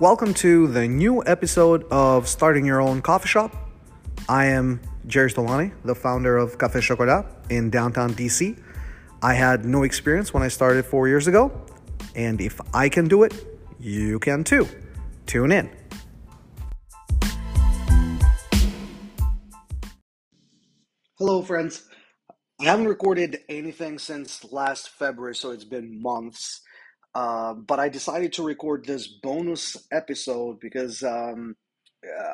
Welcome to the new episode of Starting Your Own Coffee Shop. I am Jerry Stolani, the founder of Café Chocolat in downtown DC. I had no experience when I started four years ago, and if I can do it, you can too. Tune in. Hello, friends. I haven't recorded anything since last February, so it's been months. Uh, but I decided to record this bonus episode because um,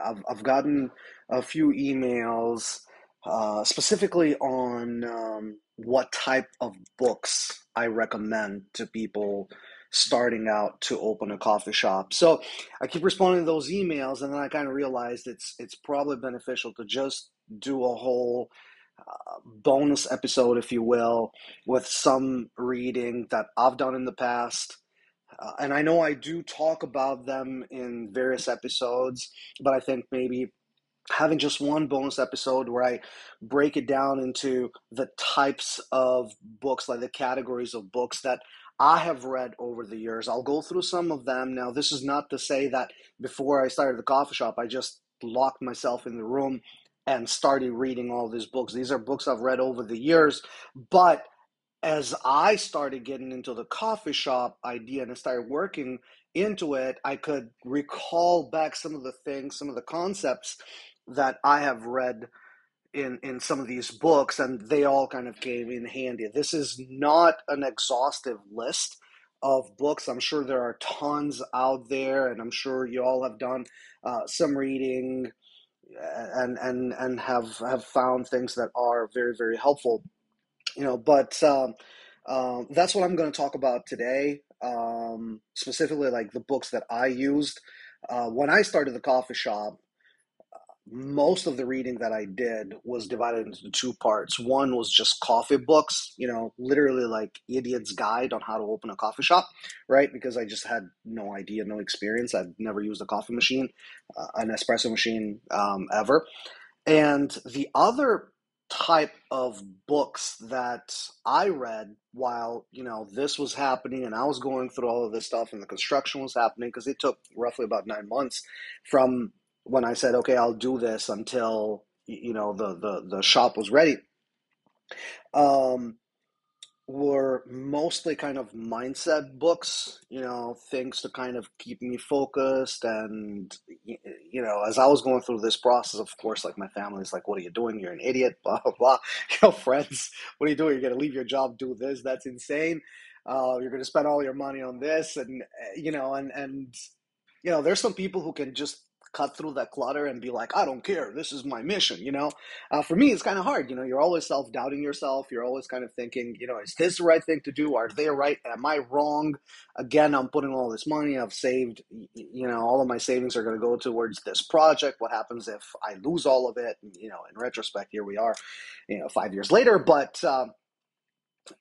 I've, I've gotten a few emails uh, specifically on um, what type of books I recommend to people starting out to open a coffee shop. So I keep responding to those emails, and then I kind of realized it's it's probably beneficial to just do a whole uh, bonus episode, if you will, with some reading that I've done in the past. Uh, and I know I do talk about them in various episodes, but I think maybe having just one bonus episode where I break it down into the types of books, like the categories of books that I have read over the years. I'll go through some of them. Now, this is not to say that before I started the coffee shop, I just locked myself in the room and started reading all these books. These are books I've read over the years, but as I started getting into the coffee shop idea and I started working into it, I could recall back some of the things, some of the concepts that I have read in in some of these books, and they all kind of came in handy. This is not an exhaustive list of books. I'm sure there are tons out there, and I'm sure you all have done uh, some reading and and and have have found things that are very very helpful. You know, but um, um, that's what I'm going to talk about today. Um, specifically, like the books that I used uh, when I started the coffee shop most of the reading that I did was divided into two parts. One was just coffee books, you know, literally like Idiot's Guide on how to open a coffee shop, right? Because I just had no idea, no experience. I'd never used a coffee machine, uh, an espresso machine um, ever. And the other type of books that I read while, you know, this was happening and I was going through all of this stuff and the construction was happening because it took roughly about nine months from when I said, okay, I'll do this until you know the the the shop was ready, um, were mostly kind of mindset books. You know, things to kind of keep me focused, and you know, as I was going through this process, of course, like my family's like, "What are you doing? You're an idiot." Blah blah. blah. You know, friends, what are you doing? You're gonna leave your job, do this? That's insane. Uh, you're gonna spend all your money on this, and you know, and and you know, there's some people who can just cut through that clutter and be like, I don't care. This is my mission. You know, uh, for me, it's kind of hard. You know, you're always self doubting yourself. You're always kind of thinking, you know, is this the right thing to do? Are they right? Am I wrong? Again, I'm putting all this money I've saved. You know, all of my savings are going to go towards this project. What happens if I lose all of it? You know, in retrospect, here we are, you know, five years later. But, um,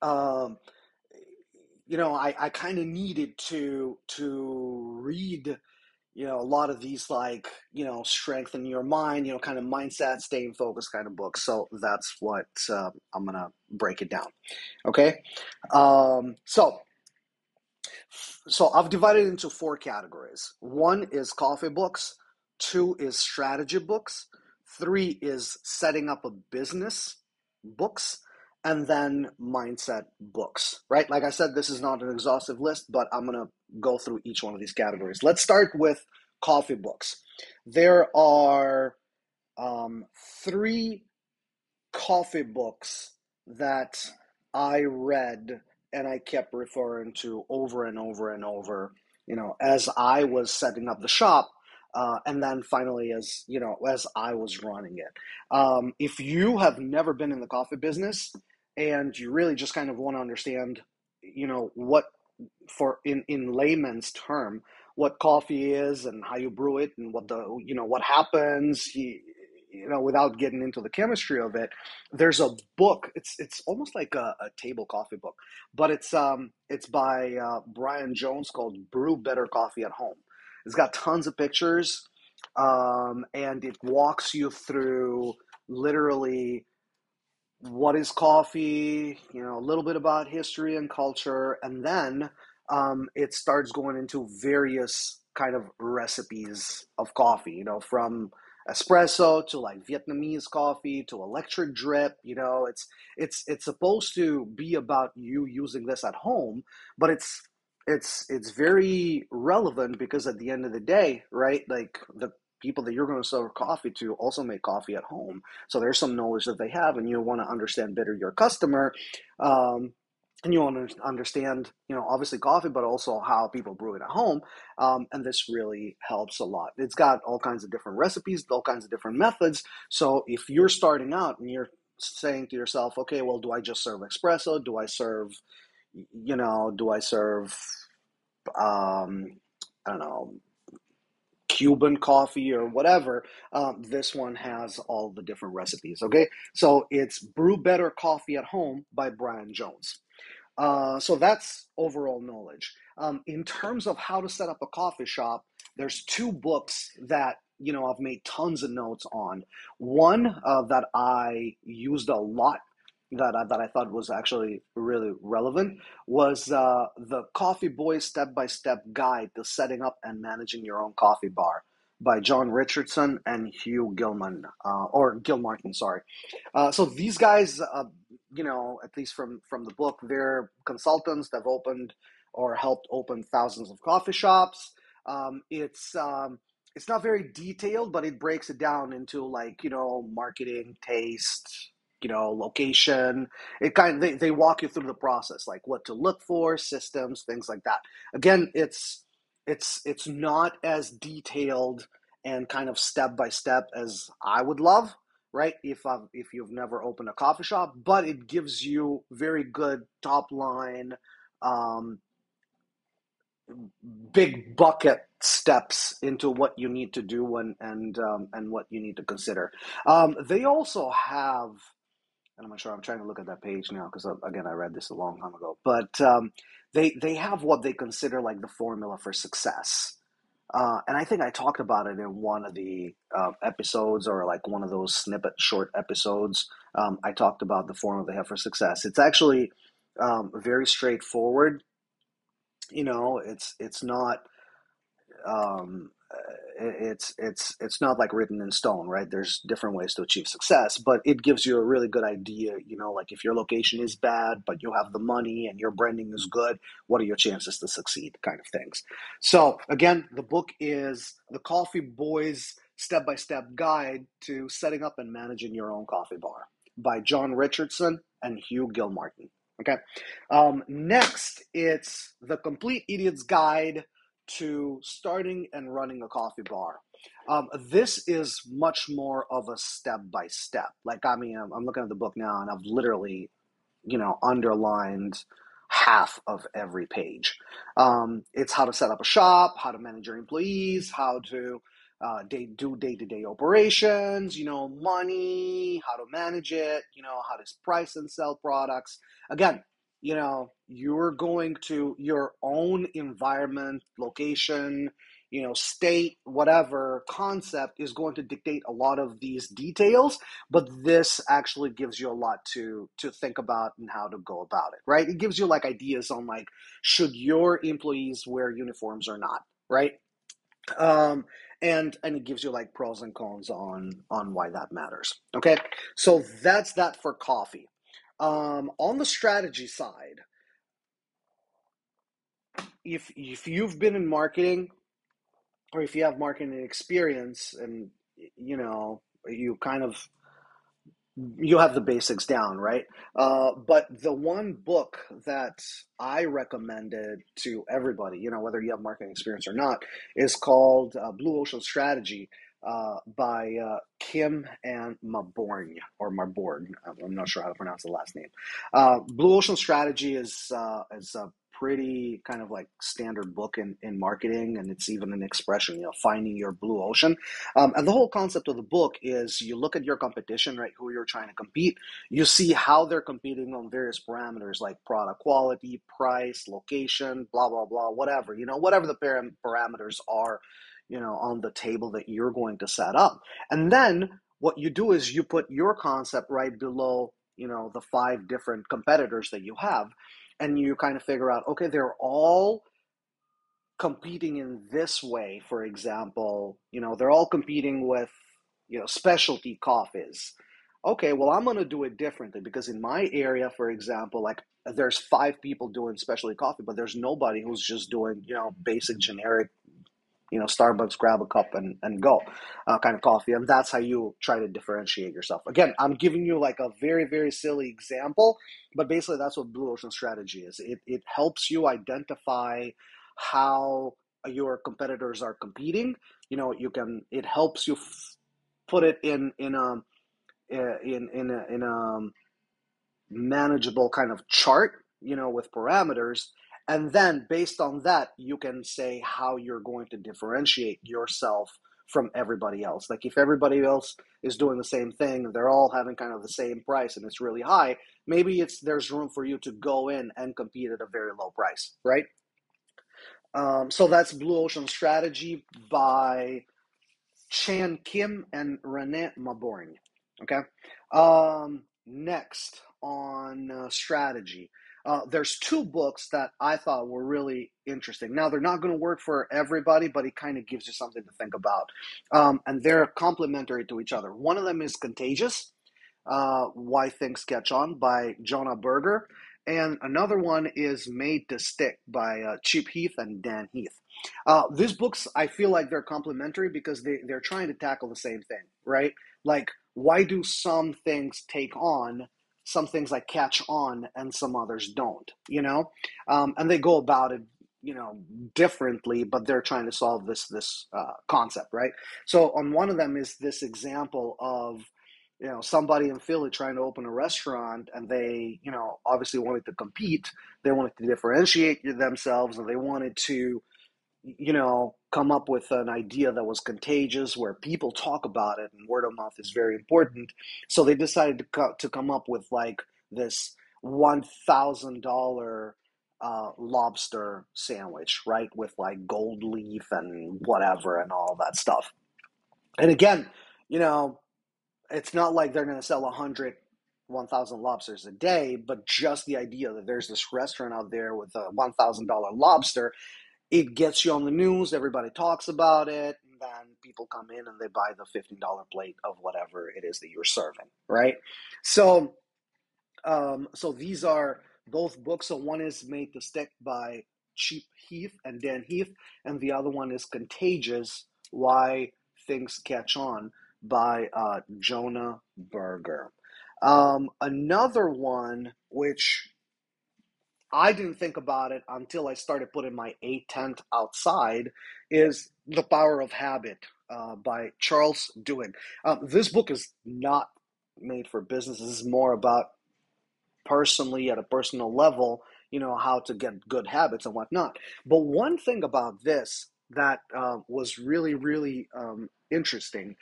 um, you know, I, I kind of needed to to read you know, a lot of these like, you know, strengthen your mind, you know, kind of mindset, staying focused kind of books. So that's what uh, I'm going to break it down. Okay. Um, so, so I've divided into four categories. One is coffee books. Two is strategy books. Three is setting up a business books and then mindset books, right? Like I said, this is not an exhaustive list, but I'm going to go through each one of these categories. Let's start with coffee books. There are um, three coffee books that I read and I kept referring to over and over and over, you know, as I was setting up the shop. Uh, and then finally, as you know, as I was running it, um, if you have never been in the coffee business and you really just kind of want to understand, you know, what for in in layman's term what coffee is and how you brew it and what the you know what happens you, you know without getting into the chemistry of it there's a book it's it's almost like a, a table coffee book but it's um it's by uh, brian jones called brew better coffee at home. It's got tons of pictures um, and it walks you through literally what is coffee, you know, a little bit about history and culture, and then um, it starts going into various kind of recipes of coffee, you know, from espresso to like Vietnamese coffee to electric drip, you know, it's it's it's supposed to be about you using this at home, but it's it's it's very relevant because at the end of the day, right? Like the people that you're going to serve coffee to also make coffee at home. So there's some knowledge that they have, and you want to understand better your customer. Um, and you want to understand, you know, obviously coffee, but also how people brew it at home. Um, and this really helps a lot. It's got all kinds of different recipes, all kinds of different methods. So if you're starting out and you're saying to yourself, okay, well, do I just serve espresso? Do I serve, you know, do I serve, um, I don't know, Cuban coffee or whatever, um, this one has all the different recipes. Okay, so it's Brew Better Coffee at Home by Brian Jones. Uh, so that's overall knowledge. Um, in terms of how to set up a coffee shop, there's two books that you know I've made tons of notes on. One uh, that I used a lot that I, that I thought was actually really relevant was uh, the Coffee Boy Step by Step Guide to Setting Up and Managing Your Own Coffee Bar by John Richardson and Hugh Gilman, uh, or Gilmartin, sorry. Uh, so these guys, uh, you know, at least from from the book, they're consultants. They've opened or helped open thousands of coffee shops. Um, it's um, it's not very detailed, but it breaks it down into like you know marketing, taste, you know location. It kind of they, they walk you through the process like what to look for systems things like that. Again it's it's it's not as detailed and kind of step by step as i would love right if I've, if you've never opened a coffee shop but it gives you very good top line um, big bucket steps into what you need to do and and um, and what you need to consider. Um, they also have and I'm not sure. I'm trying to look at that page now because uh, again, I read this a long time ago. But um, they they have what they consider like the formula for success, uh, and I think I talked about it in one of the uh, episodes or like one of those snippet short episodes. Um, I talked about the formula they have for success. It's actually um, very straightforward. You know, it's it's not. Um, it's it's it's not like written in stone right? There's different ways to achieve success but it gives you a really good idea you know like if your location is bad but you have the money and your branding is good what are your chances to succeed kind of things. So again the book is the coffee boys step by step guide to setting up and managing your own coffee bar by john richardson and hugh gilmartin okay? Um, next it's the complete idiot's guide to starting and running a coffee bar. Um, this is much more of a step by step. Like, I mean, I'm, I'm looking at the book now and I've literally, you know, underlined half of every page. Um, it's how to set up a shop, how to manage your employees, how to uh, day, do day to day operations, you know, money, how to manage it, you know, how to price and sell products. Again, you know you're going to your own environment location you know state whatever concept is going to dictate a lot of these details but this actually gives you a lot to to think about and how to go about it right? It gives you like ideas on like should your employees wear uniforms or not right? Um and and it gives you like pros and cons on on why that matters okay? So that's that for coffee um, on the strategy side, if if you've been in marketing or if you have marketing experience and you know you kind of you have the basics down right? Uh, but the one book that i recommended to everybody you know whether you have marketing experience or not is called uh, blue ocean strategy uh, by uh, Kim and Maborn or Marborn. I'm not sure how to pronounce the last name. Uh, Blue Ocean Strategy is uh, is a pretty kind of like standard book in, in marketing, and it's even an expression, you know, finding your blue ocean. Um, and the whole concept of the book is you look at your competition, right, who you're trying to compete, you see how they're competing on various parameters like product quality, price, location, blah, blah, blah, whatever, you know, whatever the param- parameters are you know, on the table that you're going to set up. And then what you do is you put your concept right below, you know, the five different competitors that you have. And you kind of figure out, okay, they're all competing in this way, for example, you know, they're all competing with, you know, specialty coffees. Okay, well, I'm going to do it differently because in my area, for example, like there's five people doing specialty coffee, but there's nobody who's just doing, you know, basic generic you know, Starbucks, grab a cup and, and go uh, kind of coffee. And that's how you try to differentiate yourself. Again, I'm giving you like a very, very silly example, but basically that's what Blue Ocean strategy is. It, it helps you identify how your competitors are competing. You know, you can, it helps you f- put it in, in a, in, in a, in a manageable kind of chart, you know, with parameters and then based on that, you can say how you're going to differentiate yourself from everybody else. Like if everybody else is doing the same thing, they're all having kind of the same price and it's really high, maybe it's there's room for you to go in and compete at a very low price, right? Um, so that's Blue Ocean Strategy by Chan Kim and Renee Mabourin. Okay. Um, next on uh, strategy. Uh, there's two books that I thought were really interesting. Now, they're not going to work for everybody, but it kind of gives you something to think about. Um, and they're complementary to each other. One of them is Contagious uh, Why Things Catch On by Jonah Berger. And another one is Made to Stick by uh, Chip Heath and Dan Heath. Uh, these books, I feel like they're complementary because they, they're trying to tackle the same thing, right? Like, why do some things take on some things like catch on and some others don't you know? Um, and they go about it you know differently but they're trying to solve this this uh, concept right? So on one of them is this example of you know somebody in philly trying to open a restaurant and they you know obviously wanted to compete. They wanted to differentiate themselves and they wanted to you know, come up with an idea that was contagious where people talk about it and word of mouth is very important. So they decided to, co- to come up with like this $1,000 uh, lobster sandwich, right? With like gold leaf and whatever and all that stuff. And again, you know, it's not like they're going to sell a hundred 1,000 lobsters a day, but just the idea that there's this restaurant out there with a $1,000 lobster it gets you on the news, everybody talks about it, and then people come in and they buy the $15 plate of whatever it is that you're serving, right? So, um, so these are both books. So one is Made to Stick by Chip Heath and Dan Heath, and the other one is Contagious Why Things Catch On by uh, Jonah Berger. Um, another one, which I didn't think about it until I started putting my A tent outside. Is The Power of Habit uh, by Charles Duhigg. Um, this book is not made for business. This is more about personally, at a personal level, you know, how to get good habits and whatnot. But one thing about this that uh, was really, really um, interesting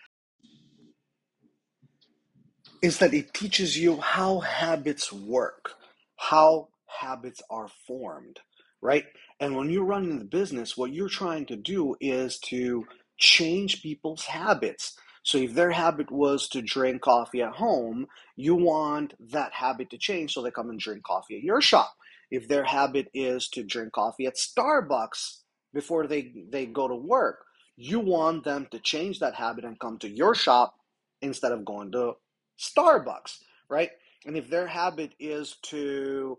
is that it teaches you how habits work, how habits are formed, right? And when you're running the business, what you're trying to do is to change people's habits. So if their habit was to drink coffee at home, you want that habit to change so they come and drink coffee at your shop. If their habit is to drink coffee at Starbucks before they, they go to work, you want them to change that habit and come to your shop instead of going to Starbucks, right? And if their habit is to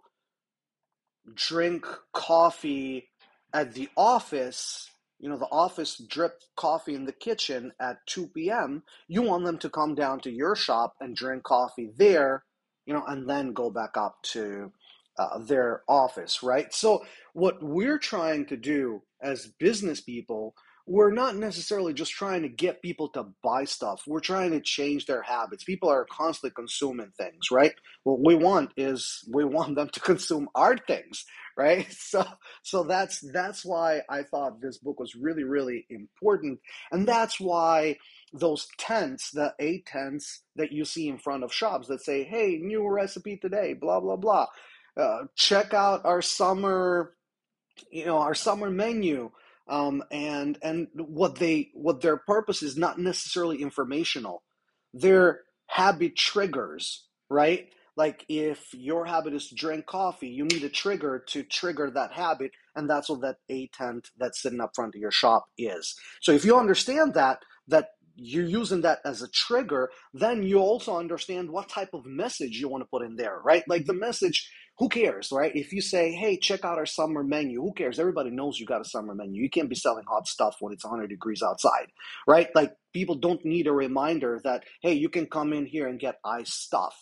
drink coffee at the office, you know, the office drip coffee in the kitchen at 2 p.m., you want them to come down to your shop and drink coffee there, you know, and then go back up to uh, their office, right? So, what we're trying to do as business people we're not necessarily just trying to get people to buy stuff. We're trying to change their habits. People are constantly consuming things, right? What we want is we want them to consume our things, right? So so that's that's why I thought this book was really really important, and that's why those tents, the A tents that you see in front of shops that say, "Hey, new recipe today," blah blah blah. Uh, check out our summer, you know, our summer menu um, and and what they what their purpose is not necessarily informational they're habit triggers right Like if your habit is to drink coffee, you need a trigger to trigger that habit, and that's what that A tent that's sitting up front of your shop is. So if you understand that, that you're using that as a trigger, then you also understand what type of message you want to put in there, right? Like the message, who cares, right? If you say, hey, check out our summer menu, who cares? Everybody knows you got a summer menu. You can't be selling hot stuff when it's 100 degrees outside, right? Like people don't need a reminder that, hey, you can come in here and get ice stuff,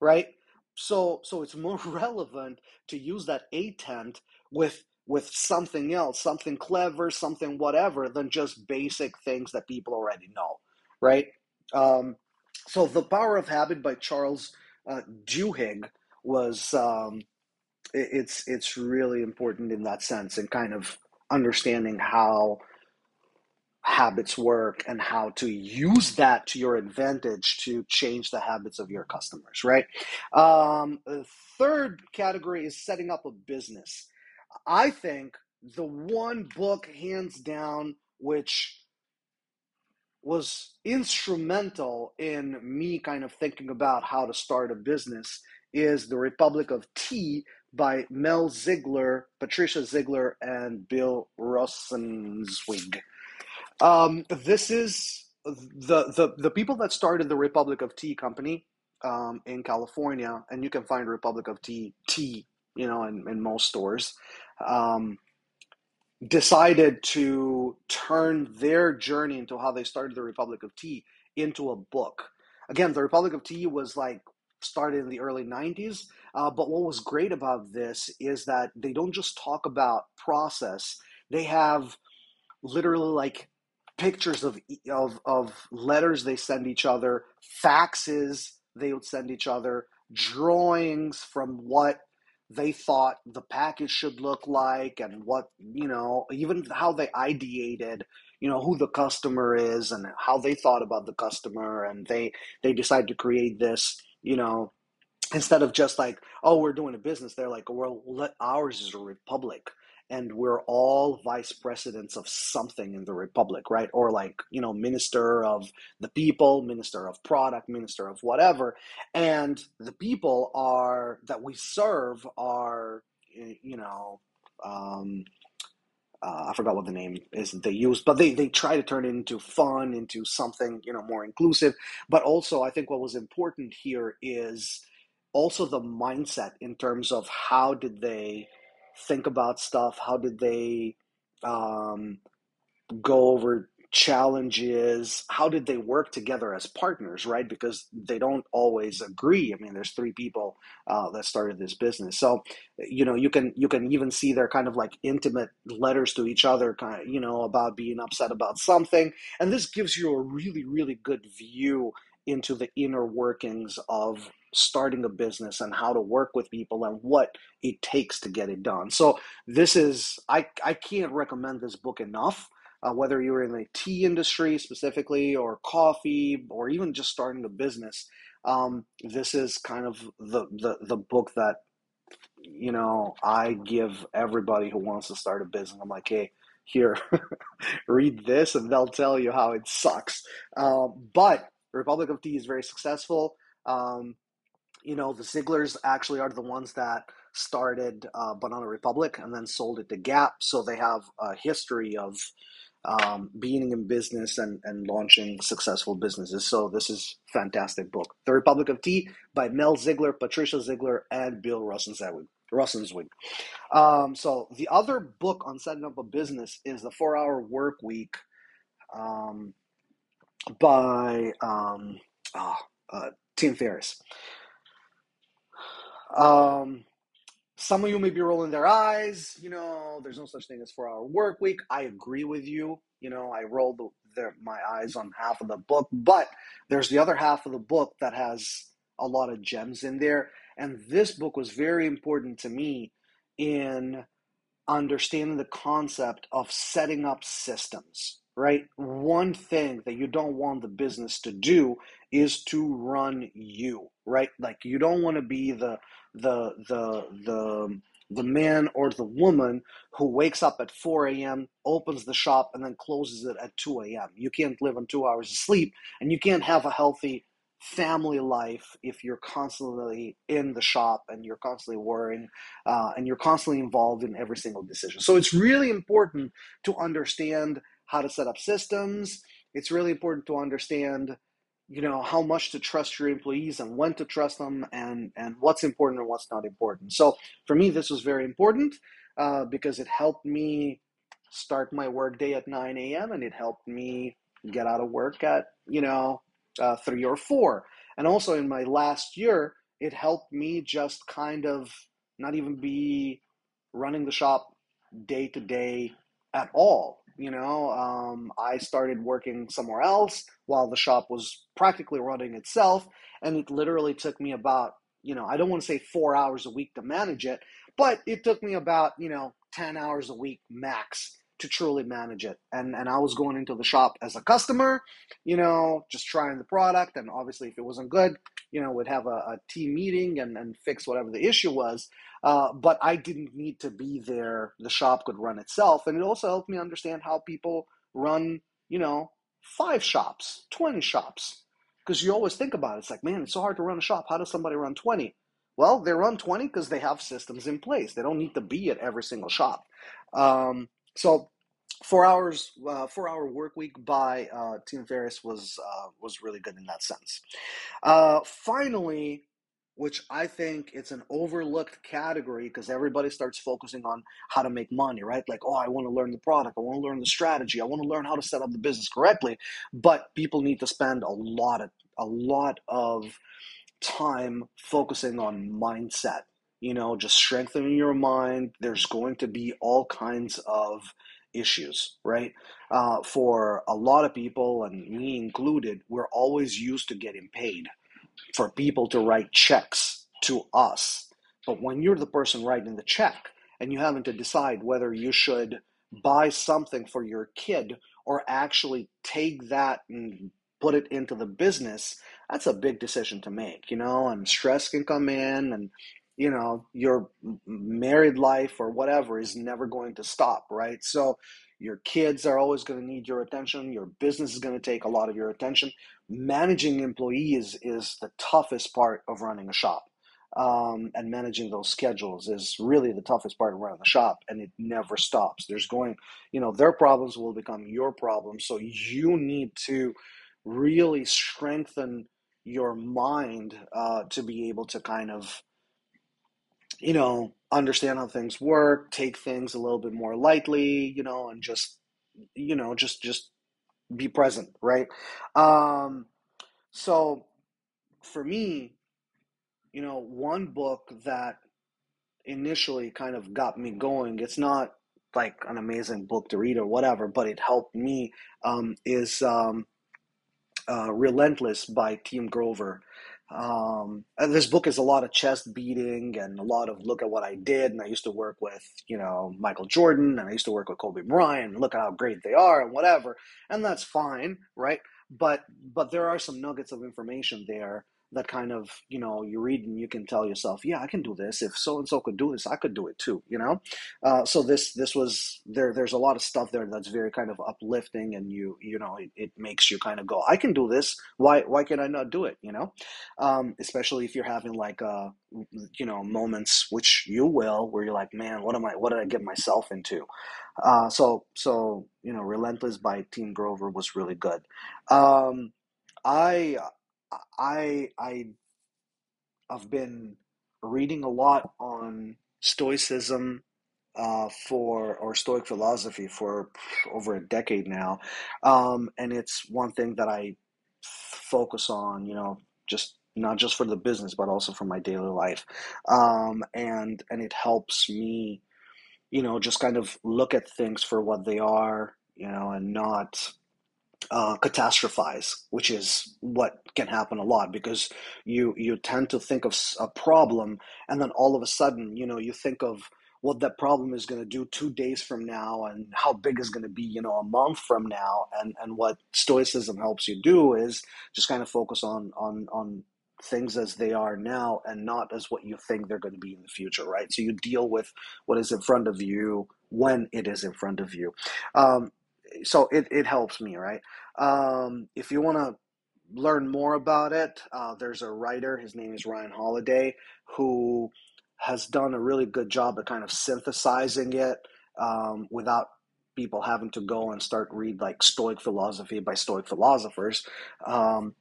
right? So, so it's more relevant to use that A tent with with something else, something clever, something whatever, than just basic things that people already know, right? Um, so, The Power of Habit by Charles uh, Duhigg was um, it's it's really important in that sense and kind of understanding how habits work and how to use that to your advantage to change the habits of your customers right? Um, the third category is setting up a business. I think the one book, hands down, which was instrumental in me kind of thinking about how to start a business is The Republic of Tea by Mel Ziegler, Patricia Ziegler, and Bill Rosenzweig. Um, this is the, the the people that started the Republic of Tea company um, in California, and you can find Republic of Tea tea, you know, in, in most stores um, decided to turn their journey into how they started the Republic of Tea into a book. Again, the Republic of Tea was like started in the early 90s. Uh, but what was great about this is that they don't just talk about process, they have literally like pictures of, of, of letters they send each other, faxes they would send each other, drawings from what they thought the package should look like and what you know even how they ideated you know who the customer is and how they thought about the customer and they they decided to create this you know instead of just like oh we're doing a business they're like well let ours is a republic and we're all vice presidents of something in the republic right? Or like you know minister of the people minister of product minister of whatever and the people are that we serve are you know um, uh, I forgot what the name is that they use, but they, they try to turn it into fun, into something you know more inclusive. But also, I think what was important here is also the mindset in terms of how did they think about stuff? How did they um, go over challenges? How did they work together as partners, right? Because they don't always agree. I mean, there's three people uh, that started this business, so you know you can you can even see their kind of like intimate letters to each other, kind of you know about being upset about something, and this gives you a really really good view into the inner workings of starting a business and how to work with people and what it takes to get it done. So this is I I can't recommend this book enough. Uh, whether you're in the tea industry specifically, or coffee, or even just starting a business, um, this is kind of the, the the book that you know I give everybody who wants to start a business. I'm like, hey, here, read this, and they'll tell you how it sucks. Uh, but Republic of Tea is very successful. Um, you know, the Zieglers actually are the ones that started uh, Banana Republic and then sold it to Gap. So they have a history of um, being in business and, and launching successful businesses. So this is fantastic book. The Republic of Tea by Mel Ziegler, Patricia Ziegler, and Bill Rosenzweig. Rosenzweig. Um, so the other book on setting up a business is The Four Hour Work Week um, by um, oh, uh, Tim Ferriss. Um, some of you may be rolling their eyes. You know, there's no such thing as four hour work week. I agree with you. You know, I rolled the, the, my eyes on half of the book, but there's the other half of the book that has a lot of gems in there. And this book was very important to me in understanding the concept of setting up systems right? One thing that you don't want the business to do is to run you, right? Like you don't want to be the the the the the man or the woman who wakes up at 4 a.m., opens the shop, and then closes it at 2 a.m. You can't live on two hours of sleep, and you can't have a healthy family life if you're constantly in the shop and you're constantly worrying uh, and you're constantly involved in every single decision. So it's really important to understand how to set up systems. It's really important to understand you know how much to trust your employees and when to trust them and and what's important and what's not important so for me this was very important uh, because it helped me start my workday at 9 a.m and it helped me get out of work at you know uh, three or four and also in my last year it helped me just kind of not even be running the shop day to day at all you know, um, I started working somewhere else while the shop was practically running itself. And it literally took me about, you know, I don't want to say four hours a week to manage it, but it took me about, you know, 10 hours a week max to truly manage it. And and I was going into the shop as a customer, you know, just trying the product. And obviously, if it wasn't good, you know, would have a, a team meeting and, and fix whatever the issue was. Uh, but I didn't need to be there. The shop could run itself. And it also helped me understand how people run, you know, five shops, 20 shops. Because you always think about it. It's like, man, it's so hard to run a shop. How does somebody run 20? Well, they run 20 because they have systems in place. They don't need to be at every single shop. Um, so four hours, uh, four hour work week by uh, Tim Ferriss was uh, was really good in that sense. Uh, finally, which I think it's an overlooked category because everybody starts focusing on how to make money, right? Like, oh, I want to learn the product, I want to learn the strategy, I want to learn how to set up the business correctly. But people need to spend a lot of a lot of time focusing on mindset you know, just strengthening your mind. There's going to be all kinds of issues, right? Uh, for a lot of people, and me included, we're always used to getting paid for people to write checks to us. But when you're the person writing the check and you having to decide whether you should buy something for your kid or actually take that and put it into the business, that's a big decision to make, you know, and stress can come in and you know your married life or whatever is never going to stop right? So your kids are always going to need your attention your business is going to take a lot of your attention. Managing employees is the toughest part of running a shop um, and managing those schedules is really the toughest part of running the shop and it never stops. There's going you know their problems will become your problems so you need to really strengthen your mind uh, to be able to kind of you know, understand how things work, take things a little bit more lightly, you know, and just, you know, just just be present, right? Um, so for me, you know, one book that initially kind of got me going, it's not like an amazing book to read or whatever, but it helped me, um, is um, uh, Relentless by Tim Grover. Um, this book is a lot of chest beating and a lot of look at what I did. And I used to work with, you know, Michael Jordan and I used to work with Kobe Bryant and look at how great they are and whatever. And that's fine, right? But but there are some nuggets of information there that kind of you know you read and you can tell yourself yeah i can do this. If so and so could do this i could do it too you know? Uh, so this this was there there's a lot of stuff there that's very kind of uplifting and you you know it, it makes you kind of go i can do this. Why why can i not do it? you know? Um, especially if you're having like uh you know moments which you will where you're like man what am i what did i get myself into? Uh, so so you know relentless by Tim Grover was really good. Um, i I I I've been reading a lot on Stoicism uh, for or Stoic philosophy for over a decade now, um, and it's one thing that I focus on. You know, just not just for the business, but also for my daily life, um, and and it helps me, you know, just kind of look at things for what they are, you know, and not uh, catastrophize, which is what can happen a lot because you you tend to think of a problem and then all of a sudden you know you think of what that problem is going to do two days from now and how big is going to be you know a month from now. And and what stoicism helps you do is just kind of focus on on on things as they are now and not as what you think they're going to be in the future right? So you deal with what is in front of you when it is in front of you. Um, so it, it helps me, right? Um, if you want to learn more about it, uh, there's a writer, his name is Ryan Holiday, who has done a really good job of kind of synthesizing it um, without people having to go and start read like Stoic philosophy by Stoic philosophers. Um,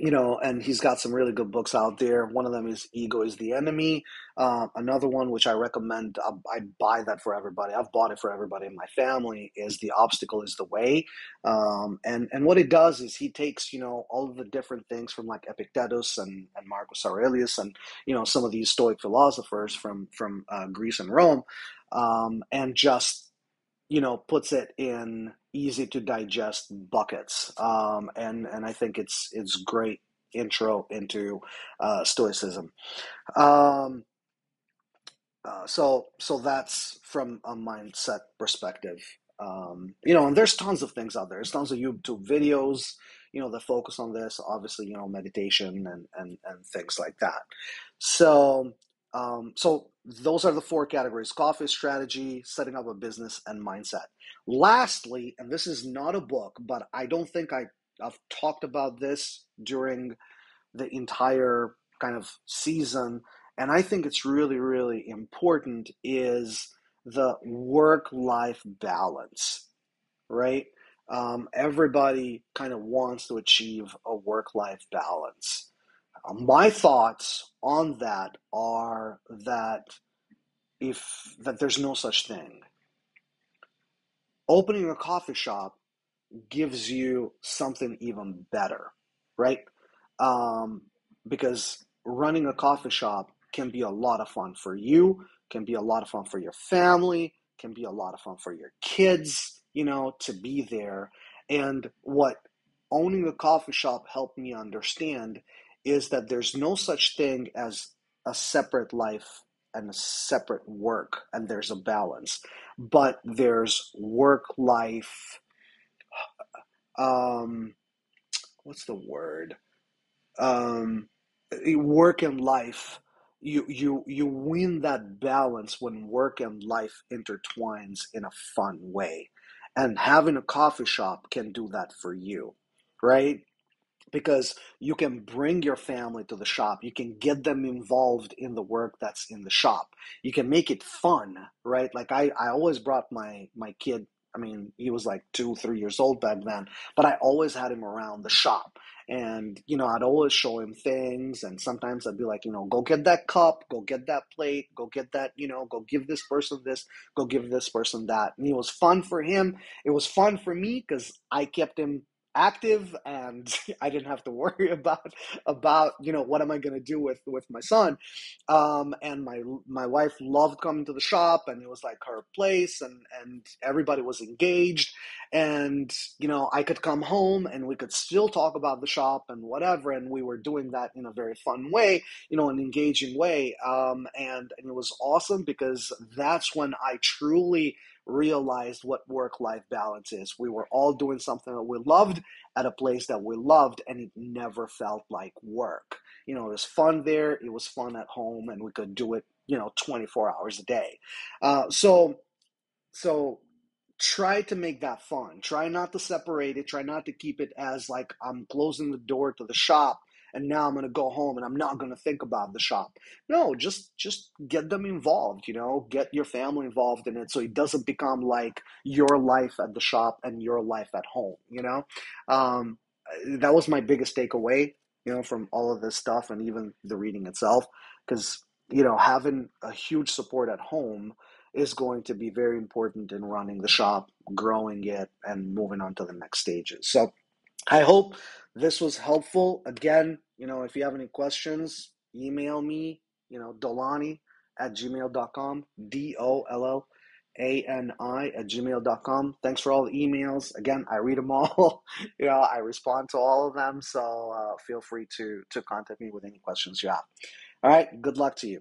you know, and he's got some really good books out there. One of them is Ego is the Enemy. Uh, another one, which I recommend, uh, I buy that for everybody. I've bought it for everybody in my family. Is The Obstacle is the Way. Um, and and what it does is he takes you know all of the different things from like Epictetus and, and Marcus Aurelius and you know some of these Stoic philosophers from from uh, Greece and Rome, um, and just you know puts it in easy to digest buckets. Um, and and I think it's it's great intro into uh, stoicism. Um, uh, so so that's from a mindset perspective. Um, you know and there's tons of things out there. There's tons of YouTube videos you know that focus on this obviously you know meditation and and, and things like that. So um, so those are the four categories coffee strategy, setting up a business, and mindset. Lastly, and this is not a book, but I don't think I, I've talked about this during the entire kind of season, and I think it's really, really important is the work life balance, right? Um, everybody kind of wants to achieve a work life balance. Uh, my thoughts on that are that if that there's no such thing. Opening a coffee shop gives you something even better, right? Um, because running a coffee shop can be a lot of fun for you, can be a lot of fun for your family, can be a lot of fun for your kids, you know, to be there. And what owning a coffee shop helped me understand is that there's no such thing as a separate life and a separate work, and there's a balance. But there's work life. Um, what's the word? Um, work and life. You you you win that balance when work and life intertwines in a fun way, and having a coffee shop can do that for you, right? Because you can bring your family to the shop. You can get them involved in the work that's in the shop. You can make it fun right? Like i, I always brought my my kid i mean he was like two three years old back then but i always had him around the shop. And you know i'd always show him things and sometimes i'd be like you know go get that cup go get that plate go get that you know go give this person this go give this person that. And it was fun for him. It was fun for me because i kept him active and I didn't have to worry about about you know what am I going to do with with my son. Um, and my my wife loved coming to the shop and it was like her place and and everybody was engaged. And you know I could come home and we could still talk about the shop and whatever and we were doing that in a very fun way you know an engaging way. Um, and, and it was awesome because that's when I truly realized what work life balance is. We were all doing something that we loved at a place that we loved, and it never felt like work. You know, it was fun there, it was fun at home, and we could do it, you know, 24 hours a day. Uh, so, so try to make that fun. Try not to separate it. Try not to keep it as like I'm closing the door to the shop and now I'm going to go home and I'm not going to think about the shop. No, just just get them involved, you know, get your family involved in it so it doesn't become like your life at the shop and your life at home, you know. Um, that was my biggest takeaway, you know, from all of this stuff and even the reading itself because you know, having a huge support at home is going to be very important in running the shop, growing it, and moving on to the next stages. So I hope this was helpful. Again, you know, if you have any questions, email me, you know, Dollani at gmail.com, D O L L A N I at gmail.com. Thanks for all the emails. Again, I read them all. you know, I respond to all of them. So uh, feel free to, to contact me with any questions you have. All right. Good luck to you.